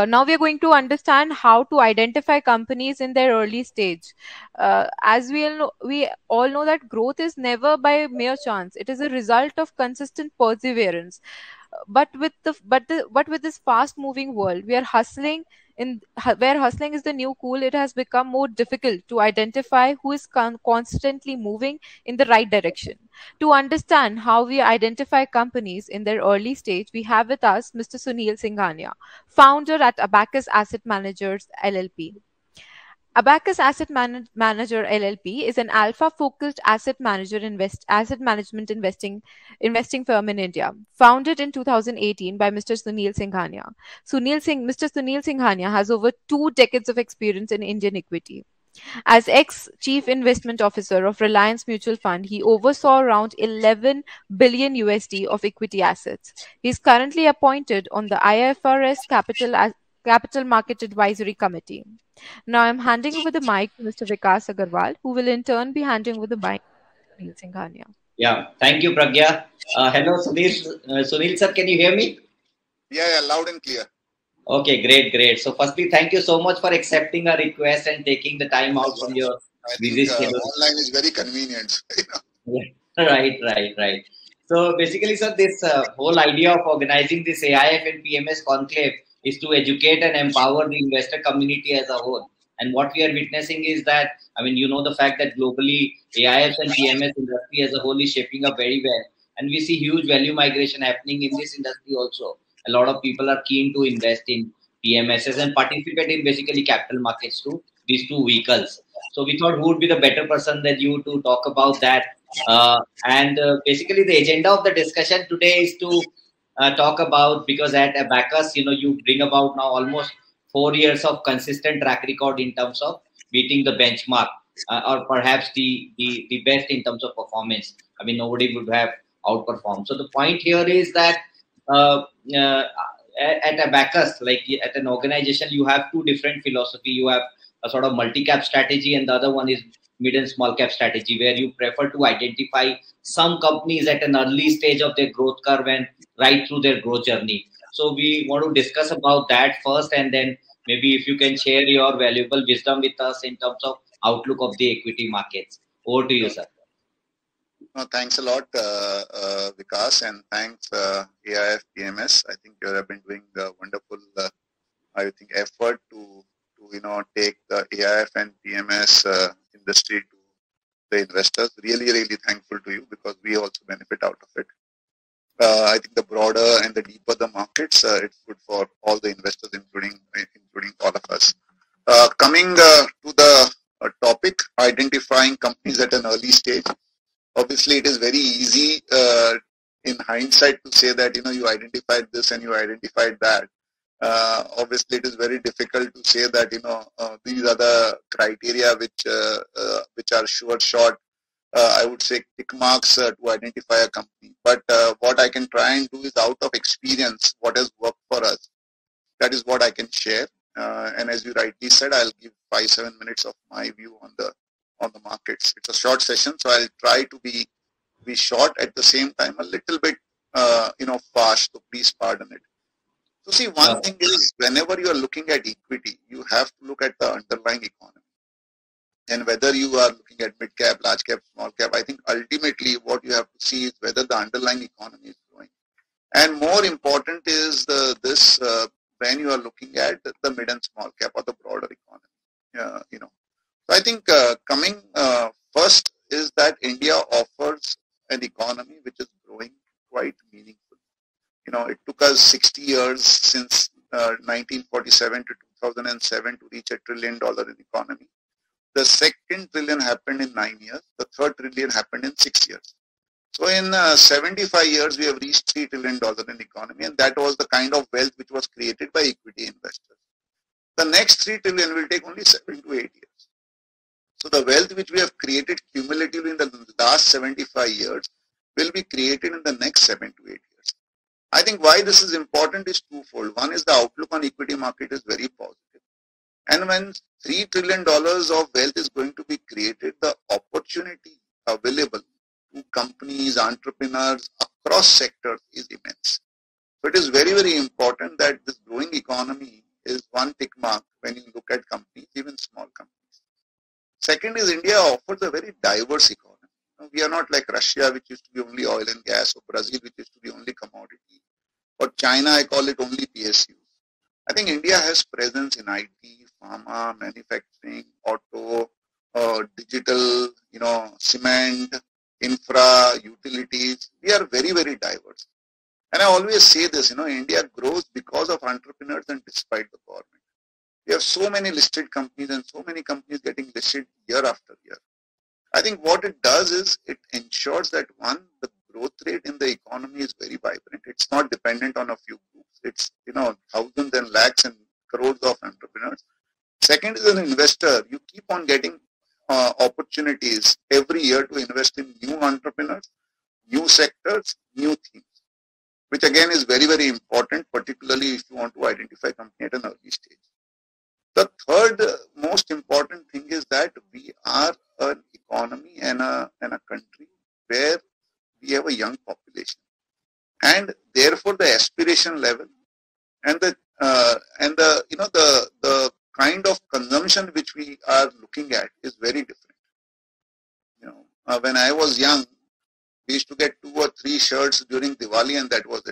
Uh, now we are going to understand how to identify companies in their early stage. Uh, as we all, know, we all know that growth is never by mere chance. It is a result of consistent perseverance. But with the but the but with this fast moving world, we are hustling in where hustling is the new cool it has become more difficult to identify who is con- constantly moving in the right direction. To understand how we identify companies in their early stage we have with us mr sunil singhania founder at Abakkus asset managers llp Abakkus Asset Man- Manager LLP is an alpha-focused asset manager invest asset management investing investing firm in India, founded in 2018 by Mr. Sunil Singhania. Sunil Singh, Mr. Sunil Singhania has over two decades of experience in Indian equity. As ex-chief investment officer of Reliance Mutual Fund, he oversaw around 11 billion USD of equity assets. He is currently appointed on the IFSCA Capital Capital Market Advisory Committee. Now I'm handing over the mic to Mr. Vikas Agrawal, who will in turn be handing over the mic to Sunil Singhania. Yeah, thank you, Pragya. Uh, hello, Sunil. Uh, Sunil sir, can you hear me? Yeah, yeah, loud and clear. Okay, great, great. So, firstly, thank you so much for accepting our request and taking the time out from your busy uh, schedule. Online is very convenient. yeah. Right, right, right. So, basically, sir, this uh, whole idea of organizing this AIF and PMS conclave is to educate and empower the investor community as a whole. And what we are witnessing is that, I mean, you know, the fact that globally AIFs and PMS industry as a whole is shaping up very well. And we see huge value migration happening in this industry also. A lot of people are keen to invest in PMSs and participate in basically capital markets too, these two vehicles. So we thought who would be the better person than you to talk about that. Uh, and uh, basically the agenda of the discussion today is to uh, talk about because at Abakkus, you know, you bring about now almost four years of consistent track record in terms of beating the benchmark uh, or perhaps the, the, the best in terms of performance. I mean, nobody would have outperformed. So the point here is that uh, uh, at, Abakkus, like at an organization, you have two different philosophy. You have a sort of multi-cap strategy and the other one is mid and small cap strategy where you prefer to identify some companies at an early stage of their growth curve and right through their growth journey. So we want to discuss about that first, and then maybe if you can share your valuable wisdom with us in terms of outlook of the equity markets. Over to you, sir. No, thanks a lot, uh, uh, Vikas, and thanks uh, AIF PMS. I think you have been doing a wonderful, uh, I think, effort to to you know take the AIF and PMS uh, industry to the investors. Really, really thankful to you because we also benefit out of it uh, I think the broader and the deeper the markets, uh, it's good for all the investors, including including all of us. Uh, coming uh, to the uh, topic, identifying companies at an early stage. Obviously, it is very easy uh, in hindsight to say that you know you identified this and you identified that. Obviously, it is very difficult to say that you know these are the criteria which which are sure shot uh, I would say tick marks uh, to identify a company. But uh, what I can try and do is out of experience, what has worked for us. That is what I can share. Uh, and as you rightly said, I'll give five seven minutes of my view on the on the markets. It's a short session, so I'll try to be be short at the same time, a little bit uh, you know fast. So please pardon it. So see, one thing is whenever you are looking at equity, you have to look at the underlying economy and whether you are looking at mid cap, large cap, small cap, I think ultimately what you have to see is whether the underlying economy is growing. And more important is the, this uh, when you are looking at the mid and small cap or the broader economy. Uh, you know, so I think uh, coming uh, first is that India offers an economy which is growing quite meaningful. You know, it took us 60 years since 1947 uh, to 2007 to reach a trillion dollar in economy the second trillion happened in nine years. The third trillion happened in six years. So in uh, 75 years, we have reached $3 trillion in economy, and that was the kind of wealth which was created by equity investors. The next 3 trillion will take only 7 to 8 years. So the wealth which we have created cumulatively in the last 75 years will be created in the next 7 to 8 years. I think why this is important is twofold. One is the outlook on equity market is very positive. And when $3 trillion of wealth is going to be created, the opportunity available to companies, entrepreneurs across sectors is immense. So it is very, very important that this growing economy is one tick mark when you look at companies, even small companies. Second is India offers a very diverse economy. We are not like Russia, which used to be only oil and gas, or Brazil, which used to be only commodity, or China, I call it only PSUs. I think India has presence in IT, pharma, manufacturing, auto, uh, digital, you know, cement, infra, utilities. We are very, very diverse. And I always say this, you know, India grows because of entrepreneurs and despite the government. We have so many listed companies and so many companies getting listed year after year. I think what it does is it ensures that one, the growth rate in the economy is very vibrant. It's not dependent on a few groups. It's, you know, thousands and lakhs and crores of entrepreneurs. Second is an investor. You keep on getting uh, opportunities every year to invest in new entrepreneurs, new sectors, new themes, which again is very, very important, particularly if you want to identify company at an early stage. The third most important thing is that we are an economy and a, and a country where we have a young population. And therefore aspiration level and the uh, and the you know the the kind of consumption which we are looking at is very different. You know, uh, when I was young, we used to get two or three shirts during Diwali and that was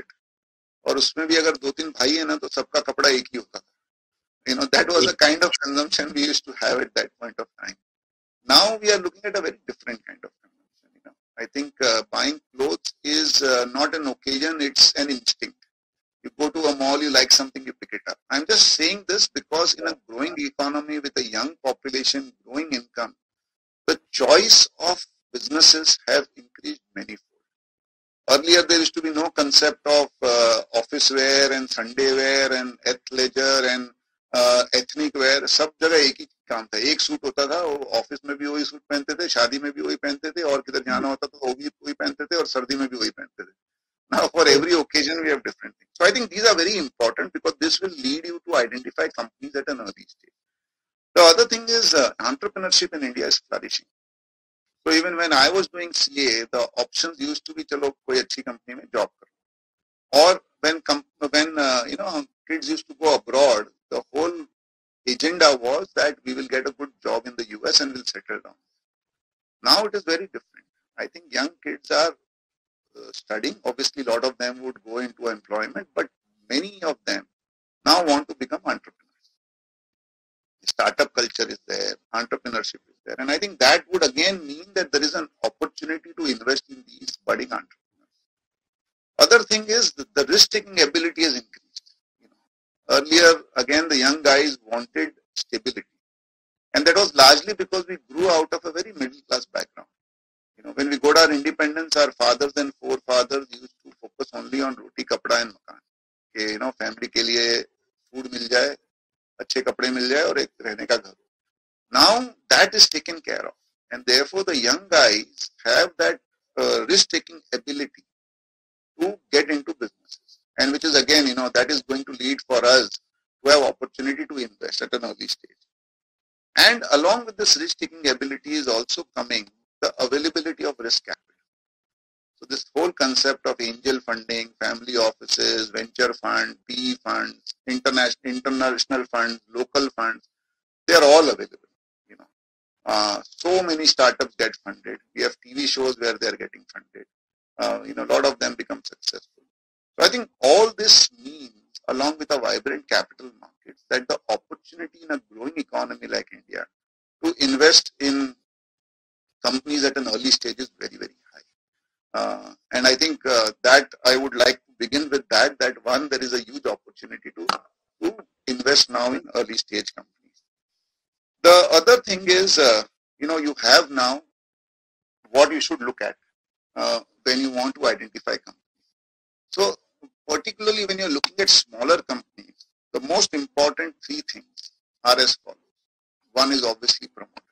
to be no concept of uh, office wear and Sunday wear and athleisure and uh, ethnic wear. सब जगह एक ही काम था एक suit होता था वो office में भी वही सूट पहनते थे शादी में भी वही पहनते थे और किधर जाना होता था वो भी वही पहनते थे और सर्दी में भी वही पहनते थे now, for every occasion, we have different things. So I think these are very important because this will lead you to identify companies at an early stage. The other thing is uh, entrepreneurship in India is flourishing. So even when I was doing CA, the options used to be, chalo, koi achhi company mein job karo. Or when when uh, you know kids used to go abroad, the whole agenda was that we will get a good job in the US and we'll settle down. Now it is very different. I think young kids are uh, studying. Obviously, a lot of them would go into employment, but many of them now want to become entrepreneurs startup culture is there, entrepreneurship is there. And I think that would again mean that there is an opportunity to invest in these budding entrepreneurs. Other thing is the risk-taking ability has increased. You know, earlier, again, the young guys wanted stability. And that was largely because we grew out of a very middle-class background. You know, when we got our independence, our fathers and forefathers used to focus only on roti, kapda and makan. Okay, you know, family ke liye food mil jaye, अच्छे कपड़े मिल जाए और एक रहने का घर. Now that is taken care of, and therefore the young guys have that uh, risk-taking ability to get into businesses, and which is again, you know, that is going to lead for us to have opportunity to invest at an early stage. And along with this risk-taking ability is also coming the availability of risk capital. So this whole concept of angel funding, family offices, venture fund, PE funds, international international funds, local funds, they are all available. You know, uh, so many startups get funded. We have TV shows where they are getting funded. Uh, you know, a lot of them become successful. So I think all this means, along with a vibrant capital markets, that the opportunity in a growing economy like India to invest in companies at an early stage is very, very high. Uh, and I think uh, that I would like to begin with that, that one, there is a huge opportunity to, to invest now in early stage companies. The other thing is, uh, you know, you have now what you should look at uh, when you want to identify companies. So particularly when you're looking at smaller companies, the most important three things are as follows. One is obviously promoter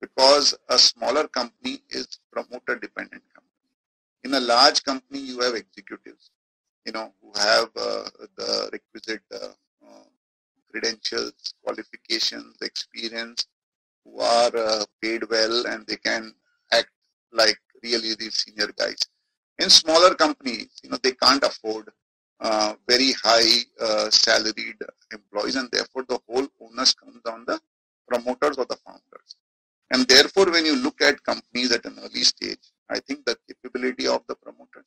because a smaller company is promoter dependent. In a large company, you have executives, you know, who have uh, the requisite uh, uh, credentials, qualifications, experience, who are uh, paid well and they can act like really these senior guys. In smaller companies, you know, they can't afford uh, very high uh, salaried employees, and therefore the whole onus comes on the promoters or the founders. And therefore, when you look at companies at an early stage, I think the capability of the promoters,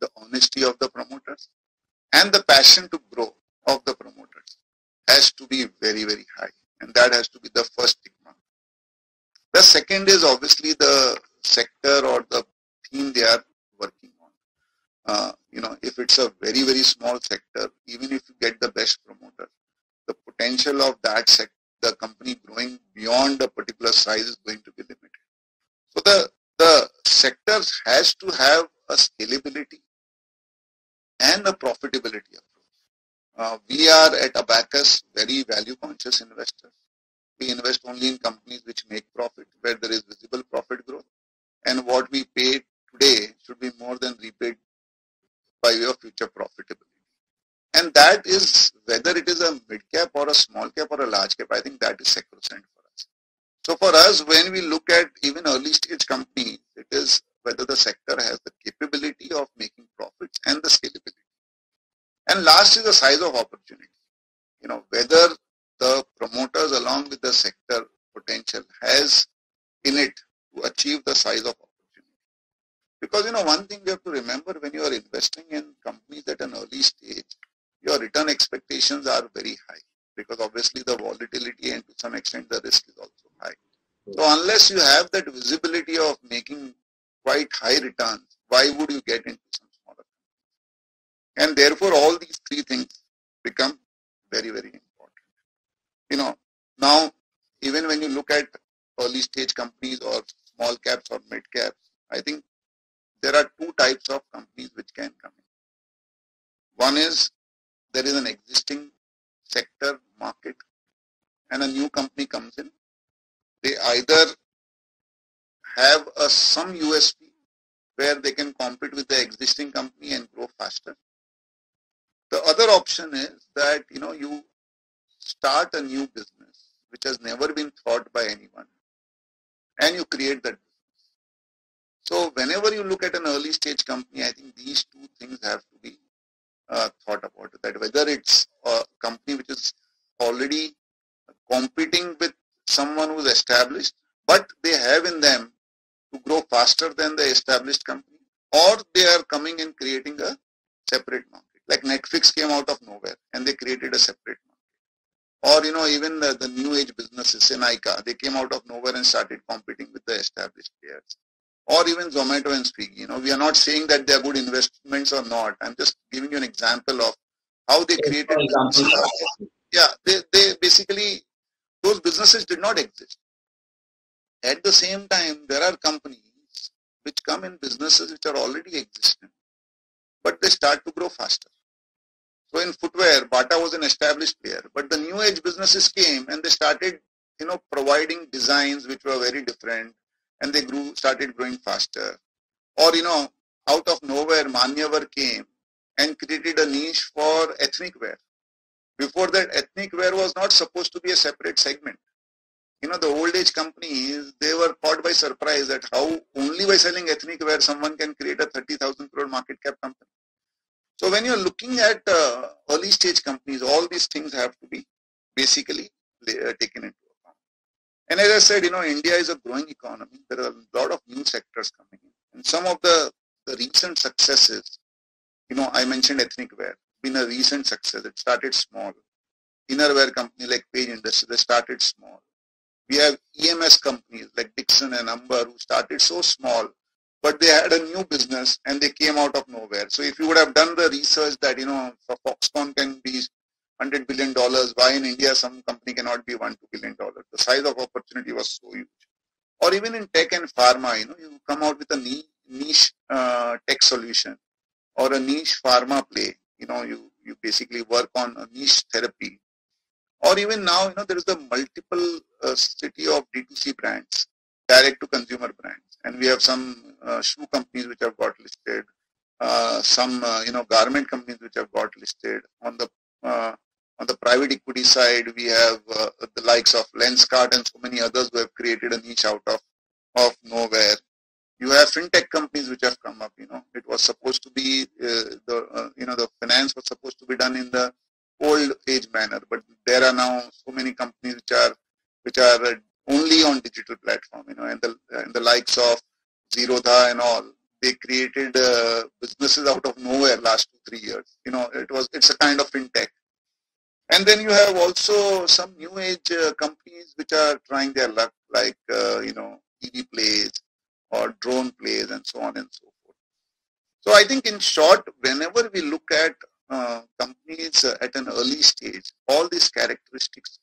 the honesty of the promoters, and the passion to grow of the promoters has to be very, very high. And that has to be the first stigma. The second is obviously the sector or the theme they are working on. Uh, you know, if it's a very, very small sector, even if you get the best promoter, the potential of that sector, the company growing beyond a particular size is going to be limited. So the, sectors has to have a scalability and a profitability approach. Uh, we are at Abakkus very value conscious investors. We invest only in companies which make profit, where there is visible profit growth. And what we pay today should be more than repaid by way of future profitability. And that is whether it is a mid cap or a small cap or a large cap, I think that is sacrosanct. So for us, when we look at even early stage companies, it is whether the sector has the capability of making profits and the scalability. And last is the size of opportunity. You know, whether the promoters along with the sector potential has in it to achieve the size of opportunity. Because, you know, one thing you have to remember when you are investing in companies at an early stage, your return expectations are very high because obviously the volatility and to some extent the risk is also high. Hmm. So unless you have that visibility of making quite high returns, why would you get into some smaller companies? And therefore all these three things become very, very important. You know, now even when you look at early stage companies or small caps or mid caps, I think there are two types of companies which can come in. One is there is an existing sector market and a new company comes in. They either have a some USP where they can compete with the existing company and grow faster. The other option is that you know you start a new business which has never been thought by anyone and you create that business. So whenever you look at an early stage company, I think these two things have to be uh, thought about that whether it's company which is already competing with someone who's established, but they have in them to grow faster than the established company, or they are coming and creating a separate market. Like Netflix came out of nowhere and they created a separate market. Or, you know, even the, the new age businesses, in Senaika, they came out of nowhere and started competing with the established players or even Zomato and Swiggy. You know, we are not saying that they are good investments or not. I'm just giving you an example of how they created. Yeah, they, they basically, those businesses did not exist. At the same time, there are companies which come in businesses which are already existing, but they start to grow faster. So in footwear, Bata was an established player, but the new age businesses came and they started, you know, providing designs which were very different and they grew, started growing faster. Or, you know, out of nowhere, Manyavar came and created a niche for ethnic wear. Before that, ethnic wear was not supposed to be a separate segment. You know, the old age companies, they were caught by surprise that how only by selling ethnic wear someone can create a 30,000 crore market cap company. So when you're looking at uh, early stage companies, all these things have to be basically uh, taken into account. and as I said, you know, India is a growing economy. There are a lot of new sectors coming in. And some of the, the recent successes, you know, I mentioned ethnic wear, been a recent success. It started small. Innerwear company like Page Industries, they started small. We have EMS companies like Dixon and Amber who started so small, but they had a new business and they came out of nowhere. So if you would have done the research that, you know, Foxconn can be hundred billion dollars. Why in India some company cannot be one two billion dollars? The size of opportunity was so huge. Or even in tech and pharma, you know, you come out with a niche uh, tech solution or a niche pharma play. You know, you you basically work on a niche therapy. Or even now, you know, there is a multiple uh, city of D2C brands, direct to consumer brands, and we have some uh, shoe companies which have got listed, uh, some uh, you know garment companies which have got listed on the uh, on the private equity side, we have uh, the likes of Lenskart and so many others who have created a niche out of, of nowhere. You have fintech companies which have come up. You know, it was supposed to be uh, the uh, you know the finance was supposed to be done in the old age manner, but there are now so many companies which are which are only on digital platform. You know, and the and the likes of Zerodha and all, they created uh, businesses out of nowhere last two three years. You know, it was it's a kind of fintech. And then you have also some new age uh, companies which are trying their luck, like uh, you know EV plays or drone plays and so on and so forth. So I think in short, whenever we look at uh, companies uh, at an early stage, all these characteristics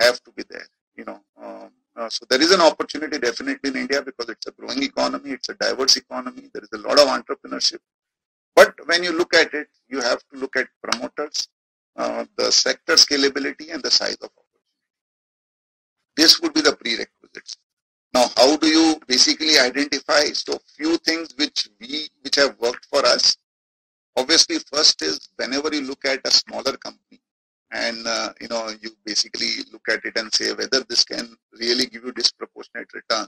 have to be there. You know, um, uh, so there is an opportunity definitely in India because it's a growing economy, it's a diverse economy, there is a lot of entrepreneurship. But when you look at it, you have to look at promoters, uh, the sector scalability and the size of opportunity. This would be the prerequisites. Now, how do you basically identify? So, few things which we which have worked for us. Obviously, first is whenever you look at a smaller company, and uh, you know you basically look at it and say whether this can really give you disproportionate return.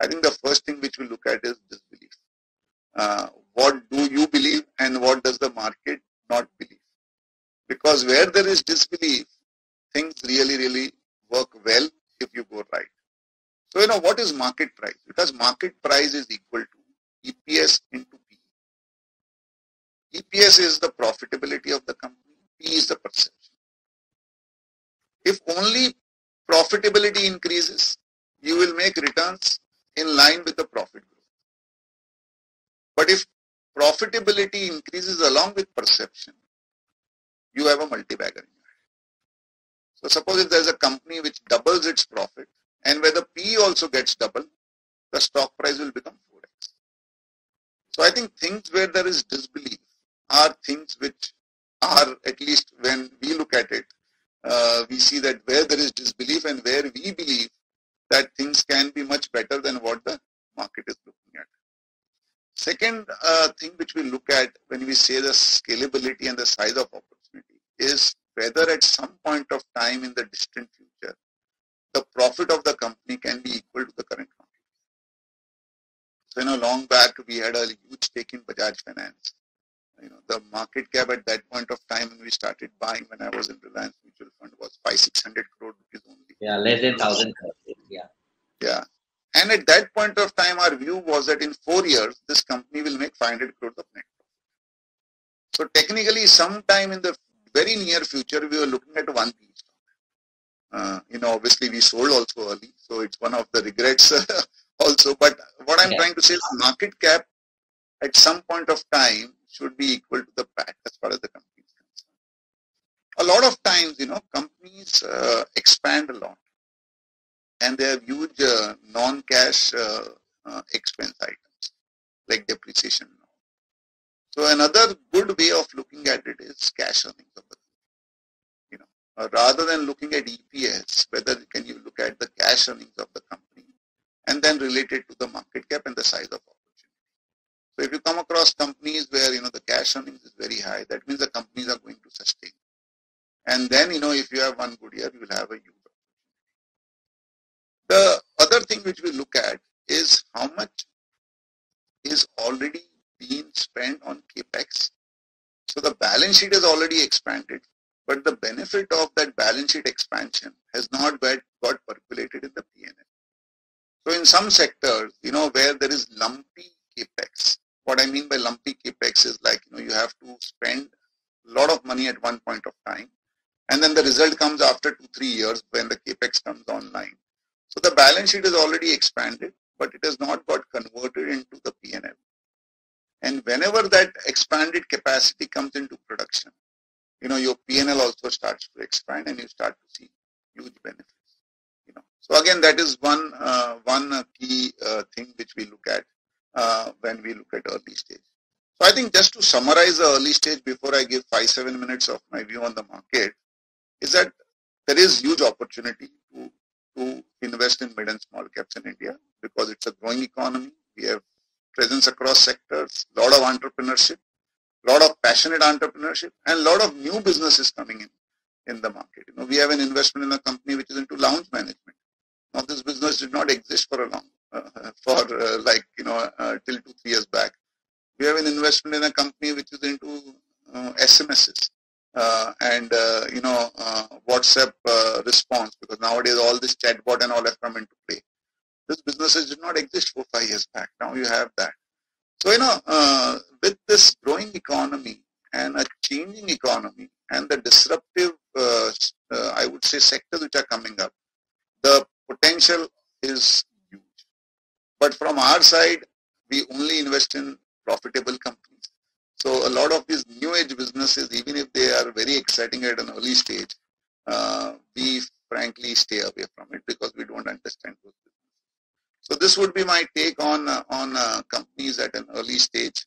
I think the first thing which we look at is disbelief. Uh, what do you believe, and what does the market not believe? Because where there is disbelief, things really, really work well if you go right. So, you know, what is market price? Because market price is equal to EPS into P. EPS is the profitability of the company, P is the perception. If only profitability increases, you will make returns in line with the profit growth. But if profitability increases along with perception, you have a multi-bagger. So suppose if there's a company which doubles its profit and where the P also gets double, the stock price will become 4x. So I think things where there is disbelief are things which are, at least when we look at it, uh, we see that where there is disbelief and where we believe that things can be much better than what the market is looking at. Second uh, thing which we look at when we say the scalability and the size of opportunity is whether at some point of time in the distant future, the profit of the company can be equal to the current market. So, you know, long back we had a huge stake in Bajaj Finance. You know, the market cap at that point of time when we started buying when I was in Reliance Mutual Fund was five, six hundred crore rupees only. Yeah, less than thousand crores. Yeah. Yeah. And at that point of time, our view was that in four years, this company will make 500 crores of net profit. So technically, sometime in the very near future, we were looking at one piece. Uh, you know, obviously we sold also early, so it's one of the regrets also. But what I'm yeah. trying to say is market cap at some point of time should be equal to the PAT as far as the company is concerned. A lot of times, you know, companies uh, expand a lot and they have huge uh, non-cash uh, uh, expense items like depreciation so another good way of looking at it is cash earnings of the company. You know, uh, rather than looking at EPS, whether can you look at the cash earnings of the company and then relate it to the market cap and the size of opportunity. So if you come across companies where you know the cash earnings is very high, that means the companies are going to sustain. And then you know if you have one good year, you will have a huge opportunity. The other thing which we look at is how much is already being spent on capex. So the balance sheet has already expanded, but the benefit of that balance sheet expansion has not got, percolated in the P&L. So in some sectors, you know, where there is lumpy capex, what I mean by lumpy capex is like, you know, you have to spend a lot of money at one point of time, and then the result comes after two, three years when the capex comes online. So the balance sheet is already expanded, but it has not got converted into the P&L. And whenever that expanded capacity comes into production, you know, your PNL also starts to expand and you start to see huge benefits. You know, so again, that is one uh, one uh, key uh, thing which we look at uh, when we look at early stage. So I think just to summarize the early stage before I give five seven minutes of my view on the market is that there is huge opportunity to to invest in mid and small caps in India because it's a growing economy. We have presence across sectors, lot of entrepreneurship, lot of passionate entrepreneurship, and lot of new businesses coming in in the market. You know, we have an investment in a company which is into lounge management. Now, this business did not exist for a long, uh, for uh, like you know uh, till two, three years back. We have an investment in a company which is into uh, SMSs uh, and, uh, you know, uh, WhatsApp uh, response because nowadays all this chatbot and all have come into play. This businesses did not exist four, five years back. Now you have that. So, you know, with this growing economy and a changing economy and the disruptive, I would say, sectors which are coming up, the potential is huge. But from our side, we only invest in profitable companies. So a lot of these new age businesses, even if they are very exciting at an early stage, uh, we frankly stay away from it because we don't understand those businesses. So this would be my take on uh, on uh, companies at an early stage.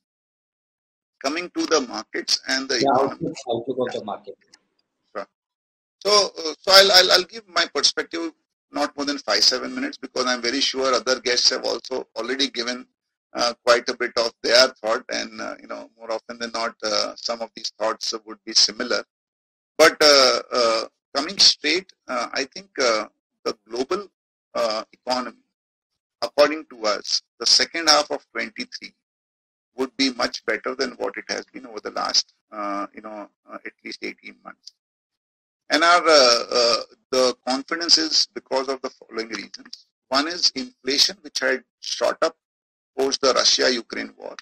Coming to the markets and the yeah, economy. outlook of the market. So, uh, so I'll, I'll, I'll give my perspective not more than five, seven minutes because I'm very sure other guests have also already given uh, quite a bit of their thought and, uh, you know, more often than not, uh, some of these thoughts would be similar. But uh, uh, coming straight, I think the global economy, according to us, the second half of 23 would be much better than what it has been over the last, you know, at least 18 months. And our uh, uh, the confidence is because of the following reasons. One is inflation, which had shot up post the Russia-Ukraine war,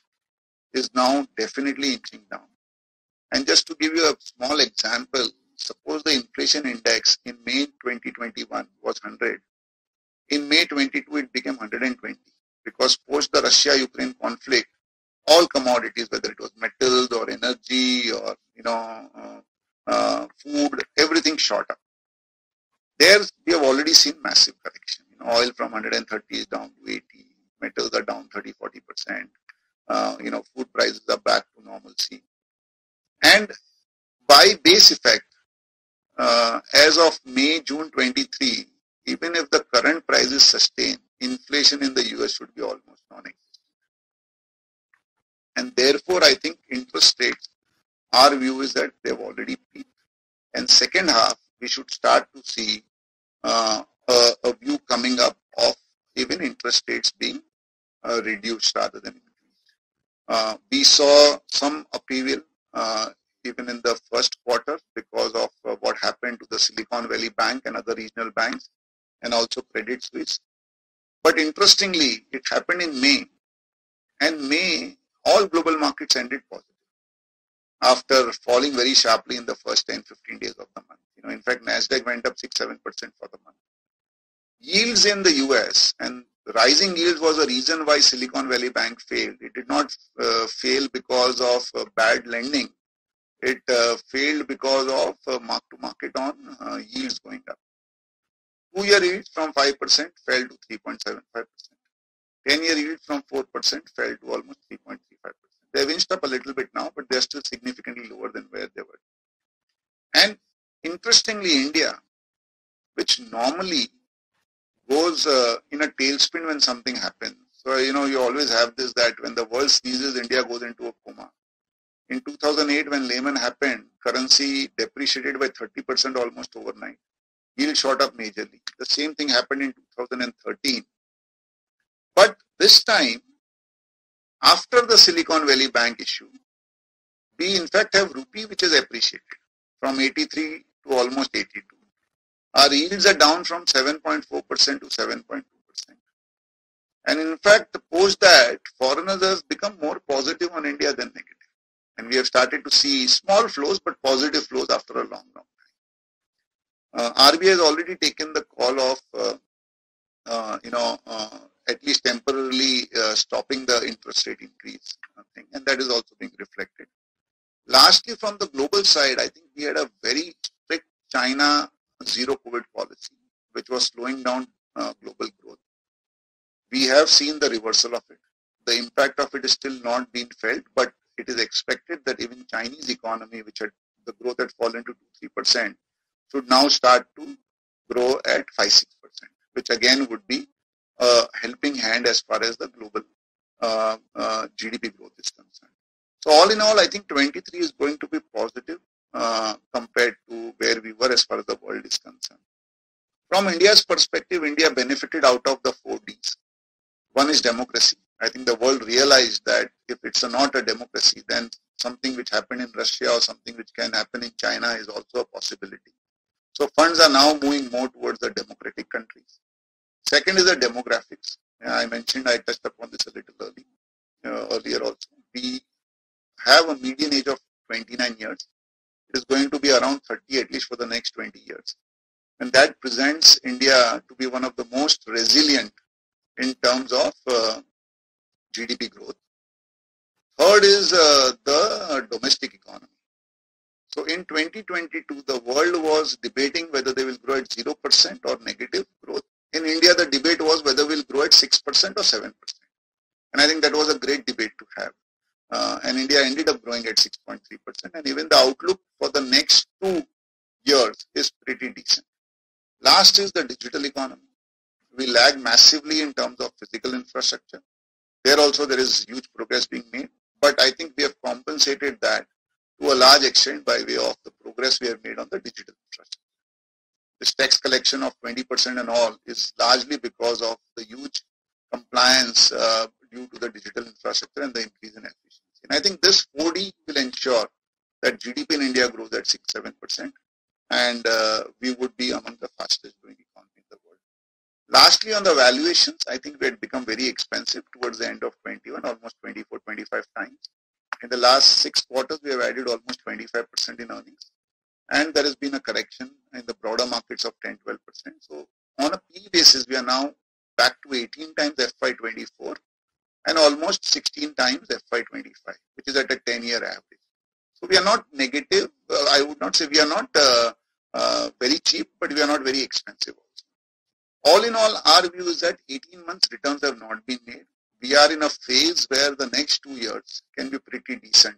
is now definitely inching down. And just to give you a small example, suppose the inflation index in May 2021 was 100. In May 22, it became 120 because post the Russia-Ukraine conflict, all commodities, whether it was metals or energy or you know uh, uh, food, everything shot up. There we have already seen massive correction. You know, oil from 130 is down to 80, metals are down 30, 40 percent. Uh, you know, food prices are back to normalcy. And by base effect, uh, as of May, June 23, even if the current prices sustain, inflation in the US should be almost non-existent. And therefore, I think interest rates our view is that they've already peaked. And second half, we should start to see uh, a, a, view coming up of even interest rates being uh, reduced rather than increased. Uh, we saw some upheaval uh, even in the first quarter because of uh, what happened to the Silicon Valley Bank and other regional banks and also Credit Suisse. But interestingly, it happened in May. And May, all global markets ended positive after falling very sharply in the first 10, 15 days of the month. You know, in fact, Nasdaq went up six, seven percent for the month. Yields in the U.S. and rising yields was a reason why Silicon Valley Bank failed. It did not uh, fail because of uh, bad lending. It uh, failed because of uh, mark to market on uh, yields going up. Two-year yields from 5% fell to 3.75%. 10-year yield from 4% fell to almost 3.35%. They've inched up a little bit now, but they're still significantly lower than where they were. And interestingly, India, which normally goes uh, in a tailspin when something happens. So, you know, you always have this that when the world sneezes, India goes into a coma. In 2008, when Lehman happened, currency depreciated by 30% almost overnight. Yield shot up majorly. The same thing happened in 2013. But this time, after the Silicon Valley Bank issue, we in fact have rupee which is appreciated from 83 to almost 82. Our yields are down from 7.4% to 7.2%. And in fact, post that, foreigners have become more positive on India than negative. And we have started to see small flows, but positive flows after a long, long time. Uh, RBI has already taken the call of, uh, uh, you know, uh, at least temporarily uh, stopping the interest rate increase thing, and that is also being reflected. Lastly, from the global side, I think we had a very strict China zero COVID policy, which was slowing down uh, global growth. We have seen the reversal of it. The impact of it is still not being felt, but it is expected that even Chinese economy, which had the growth had fallen to 2 3%, should now start to grow at 5 6%, which again would be helping hand as far as the global uh, uh, GDP growth is concerned. So all in all, I think 23 is going to be positive uh, compared to where we were as far as the world is concerned. From India's perspective, India benefited out of the four Ds. One is democracy. I think the world realized that if it's a, not a democracy, then something which happened in Russia or something which can happen in China is also a possibility. So funds are now moving more towards the democratic countries. Second is the demographics. I mentioned, I touched upon this a little early, uh, earlier also. We have a median age of 29 years. It is going to be around 30 at least for the next 20 years. And that presents India to be one of the most resilient in terms of uh, GDP growth. Third is uh, the domestic economy. So in 2022, the world was debating whether they will grow at 0% or negative growth. In India, the debate was whether we'll grow at 6% or 7%. And I think that was a great debate to have. Uh, and India ended up growing at 6.3%. And even the outlook for the next two years is pretty decent. Last is the digital economy. We lag massively in terms of physical infrastructure. There also there is huge progress being made, but I think we have compensated that to a large extent by way of the progress we have made on the digital infrastructure. This tax collection of 20% and all is largely because of the huge compliance uh, due to the digital infrastructure and the increase in efficiency. And I think this 4D will ensure that GDP in India grows at 6-7% and uh, we would be among the fastest growing economy in the world. Lastly, on the valuations, I think we had become very expensive towards the end of 21, almost 24, 25 times. In the last six quarters, we have added almost 25% in earnings. And there has been a correction in the broader markets of 10, 12%. So on a P basis, we are now back to 18 times FY24 and almost 16 times FY25, which is at a 10 year average. So we are not negative. Uh, I would not say we are not uh, uh, very cheap, but we are not very expensive also. All in all, our view is that 18 months returns have not been made. We are in a phase where the next two years can be pretty decent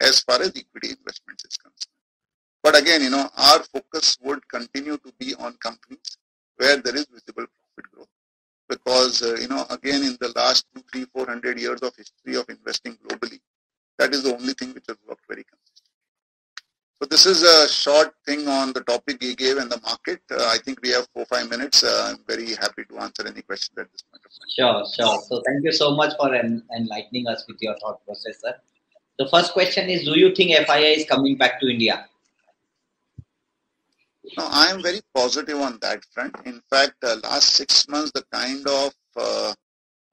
as far as equity investments is concerned. But again, you know, our focus would continue to be on companies where there is visible profit growth. Because, uh, you know, again, in the last two, three, four hundred years of history of investing globally, that is the only thing which has worked very consistently. So this is a short thing on the topic he gave and the market. Uh, I think we have four, five minutes. Uh, I'm very happy to answer any questions at this point. Sure, sure. So thank you so much for en- enlightening us with your thought process, sir. The first question is, do you think FII is coming back to India? No, I am very positive on that front. In fact, uh, last six months, the kind of uh,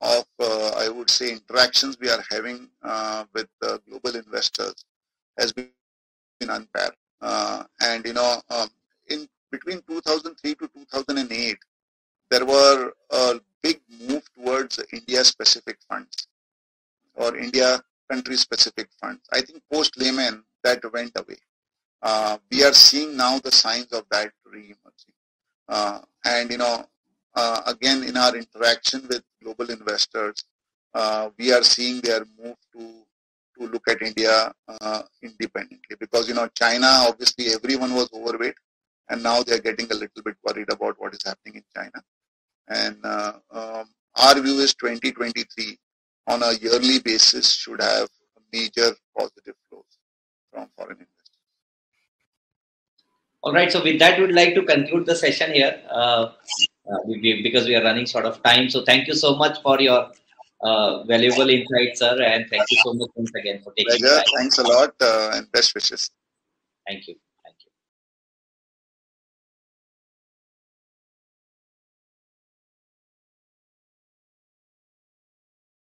of, uh, I would say, interactions we are having uh, with global investors has been unparalleled. Uh, and, you know, um, in between 2003 to 2008, there were a big move towards India-specific funds or India country-specific funds. I think post-Lehman, that went away. Uh, we are seeing now the signs of that re-emerging. Uh, and, you know, uh, again, in our interaction with global investors, uh, we are seeing their move to to look at India uh, independently because you know China obviously everyone was overweight and now they are getting a little bit worried about what is happening in China and uh, um, our view is 2023 on a yearly basis should have major positive flows from foreign investors. All right, so with that, we'd like to conclude the session here. Uh, uh, we, because we are running short of time. So thank you so much for your uh, valuable insights, sir, and thank you so much once again for taking Pleasure. Thanks a lot uh, and best wishes. Thank you.